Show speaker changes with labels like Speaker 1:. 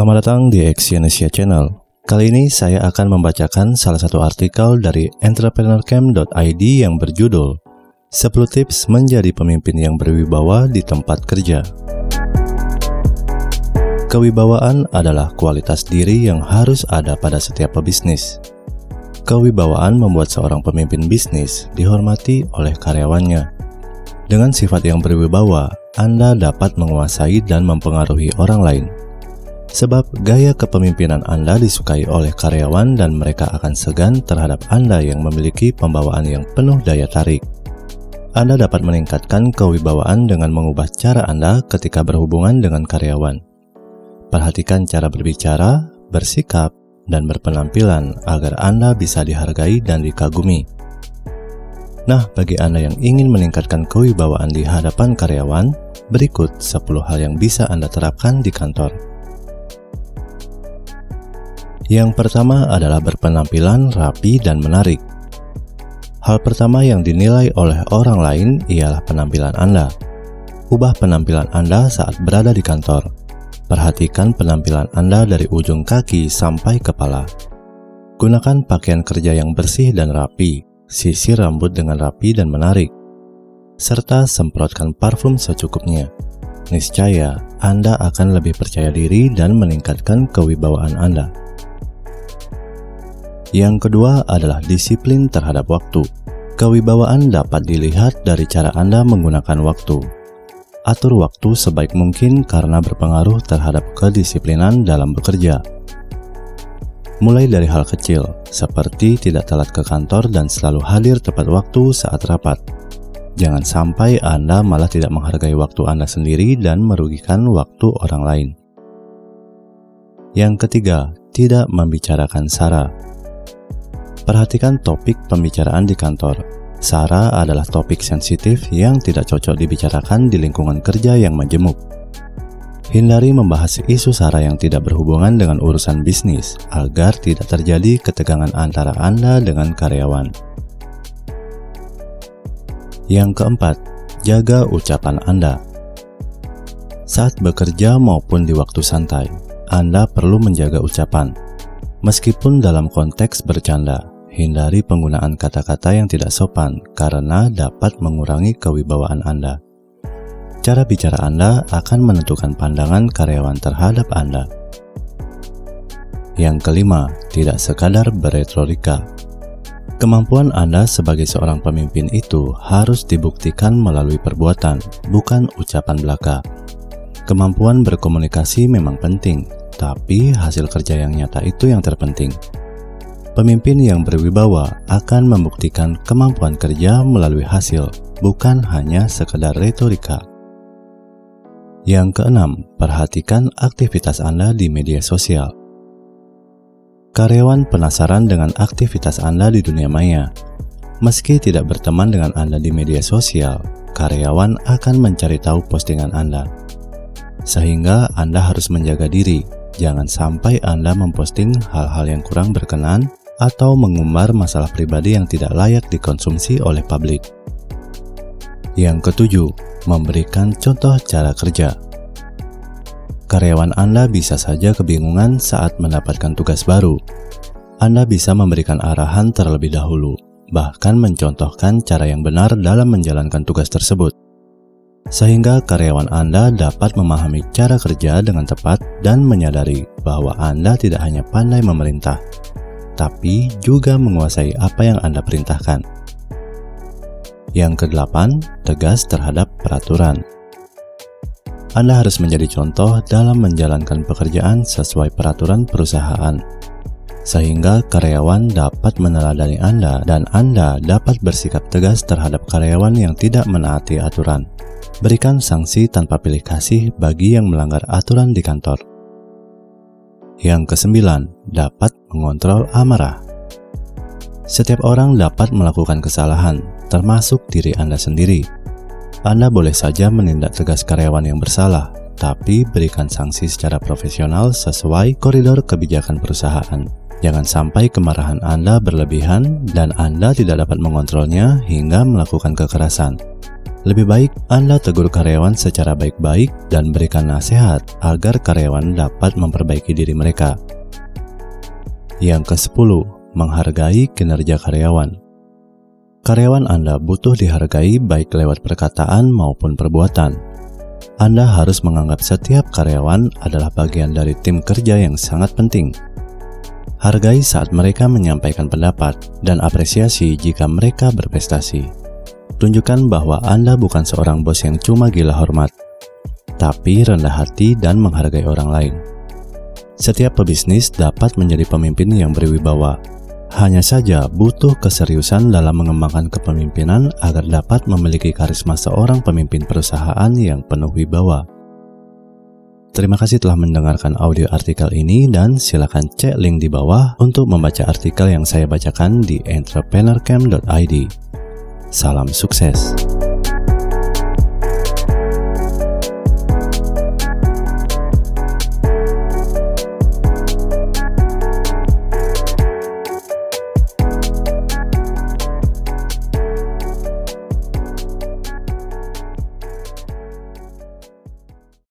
Speaker 1: Selamat datang di Exyonesia Channel. Kali ini saya akan membacakan salah satu artikel dari entrepreneurcamp.id yang berjudul 10 tips menjadi pemimpin yang berwibawa di tempat kerja. Kewibawaan adalah kualitas diri yang harus ada pada setiap pebisnis. Kewibawaan membuat seorang pemimpin bisnis dihormati oleh karyawannya. Dengan sifat yang berwibawa, Anda dapat menguasai dan mempengaruhi orang lain Sebab gaya kepemimpinan Anda disukai oleh karyawan dan mereka akan segan terhadap Anda yang memiliki pembawaan yang penuh daya tarik. Anda dapat meningkatkan kewibawaan dengan mengubah cara Anda ketika berhubungan dengan karyawan. Perhatikan cara berbicara, bersikap, dan berpenampilan agar Anda bisa dihargai dan dikagumi. Nah, bagi Anda yang ingin meningkatkan kewibawaan di hadapan karyawan, berikut 10 hal yang bisa Anda terapkan di kantor. Yang pertama adalah berpenampilan rapi dan menarik. Hal pertama yang dinilai oleh orang lain ialah penampilan Anda. Ubah penampilan Anda saat berada di kantor. Perhatikan penampilan Anda dari ujung kaki sampai kepala. Gunakan pakaian kerja yang bersih dan rapi, sisir rambut dengan rapi dan menarik, serta semprotkan parfum secukupnya. Niscaya Anda akan lebih percaya diri dan meningkatkan kewibawaan Anda. Yang kedua adalah disiplin terhadap waktu. Kewibawaan dapat dilihat dari cara Anda menggunakan waktu. Atur waktu sebaik mungkin karena berpengaruh terhadap kedisiplinan dalam bekerja. Mulai dari hal kecil, seperti tidak telat ke kantor dan selalu hadir tepat waktu saat rapat. Jangan sampai Anda malah tidak menghargai waktu Anda sendiri dan merugikan waktu orang lain. Yang ketiga, tidak membicarakan sara. Perhatikan topik pembicaraan di kantor. Sara adalah topik sensitif yang tidak cocok dibicarakan di lingkungan kerja yang majemuk. Hindari membahas isu sara yang tidak berhubungan dengan urusan bisnis agar tidak terjadi ketegangan antara Anda dengan karyawan. Yang keempat, jaga ucapan Anda. Saat bekerja maupun di waktu santai, Anda perlu menjaga ucapan Meskipun dalam konteks bercanda, hindari penggunaan kata-kata yang tidak sopan karena dapat mengurangi kewibawaan Anda. Cara bicara Anda akan menentukan pandangan karyawan terhadap Anda. Yang kelima, tidak sekadar beretorika. Kemampuan Anda sebagai seorang pemimpin itu harus dibuktikan melalui perbuatan, bukan ucapan belaka. Kemampuan berkomunikasi memang penting, tapi hasil kerja yang nyata itu yang terpenting. Pemimpin yang berwibawa akan membuktikan kemampuan kerja melalui hasil, bukan hanya sekedar retorika. Yang keenam, perhatikan aktivitas Anda di media sosial. Karyawan penasaran dengan aktivitas Anda di dunia maya. Meski tidak berteman dengan Anda di media sosial, karyawan akan mencari tahu postingan Anda. Sehingga Anda harus menjaga diri Jangan sampai Anda memposting hal-hal yang kurang berkenan atau mengumbar masalah pribadi yang tidak layak dikonsumsi oleh publik. Yang ketujuh, memberikan contoh cara kerja. Karyawan Anda bisa saja kebingungan saat mendapatkan tugas baru. Anda bisa memberikan arahan terlebih dahulu, bahkan mencontohkan cara yang benar dalam menjalankan tugas tersebut sehingga karyawan Anda dapat memahami cara kerja dengan tepat dan menyadari bahwa Anda tidak hanya pandai memerintah, tapi juga menguasai apa yang Anda perintahkan. Yang kedelapan, tegas terhadap peraturan. Anda harus menjadi contoh dalam menjalankan pekerjaan sesuai peraturan perusahaan, sehingga karyawan dapat meneladani Anda dan Anda dapat bersikap tegas terhadap karyawan yang tidak menaati aturan. Berikan sanksi tanpa pilih kasih bagi yang melanggar aturan di kantor. Yang kesembilan, dapat mengontrol amarah. Setiap orang dapat melakukan kesalahan, termasuk diri Anda sendiri. Anda boleh saja menindak tegas karyawan yang bersalah, tapi berikan sanksi secara profesional sesuai koridor kebijakan perusahaan. Jangan sampai kemarahan Anda berlebihan dan Anda tidak dapat mengontrolnya hingga melakukan kekerasan. Lebih baik Anda tegur karyawan secara baik-baik dan berikan nasihat agar karyawan dapat memperbaiki diri mereka. Yang ke-10, menghargai kinerja karyawan. Karyawan Anda butuh dihargai baik lewat perkataan maupun perbuatan. Anda harus menganggap setiap karyawan adalah bagian dari tim kerja yang sangat penting. Hargai saat mereka menyampaikan pendapat dan apresiasi jika mereka berprestasi. Tunjukkan bahwa Anda bukan seorang bos yang cuma gila hormat, tapi rendah hati dan menghargai orang lain. Setiap pebisnis dapat menjadi pemimpin yang berwibawa. Hanya saja butuh keseriusan dalam mengembangkan kepemimpinan agar dapat memiliki karisma seorang pemimpin perusahaan yang penuh wibawa. Terima kasih telah mendengarkan audio artikel ini dan silakan cek link di bawah untuk membaca artikel yang saya bacakan di entrepreneurcamp.id. Salam sukses.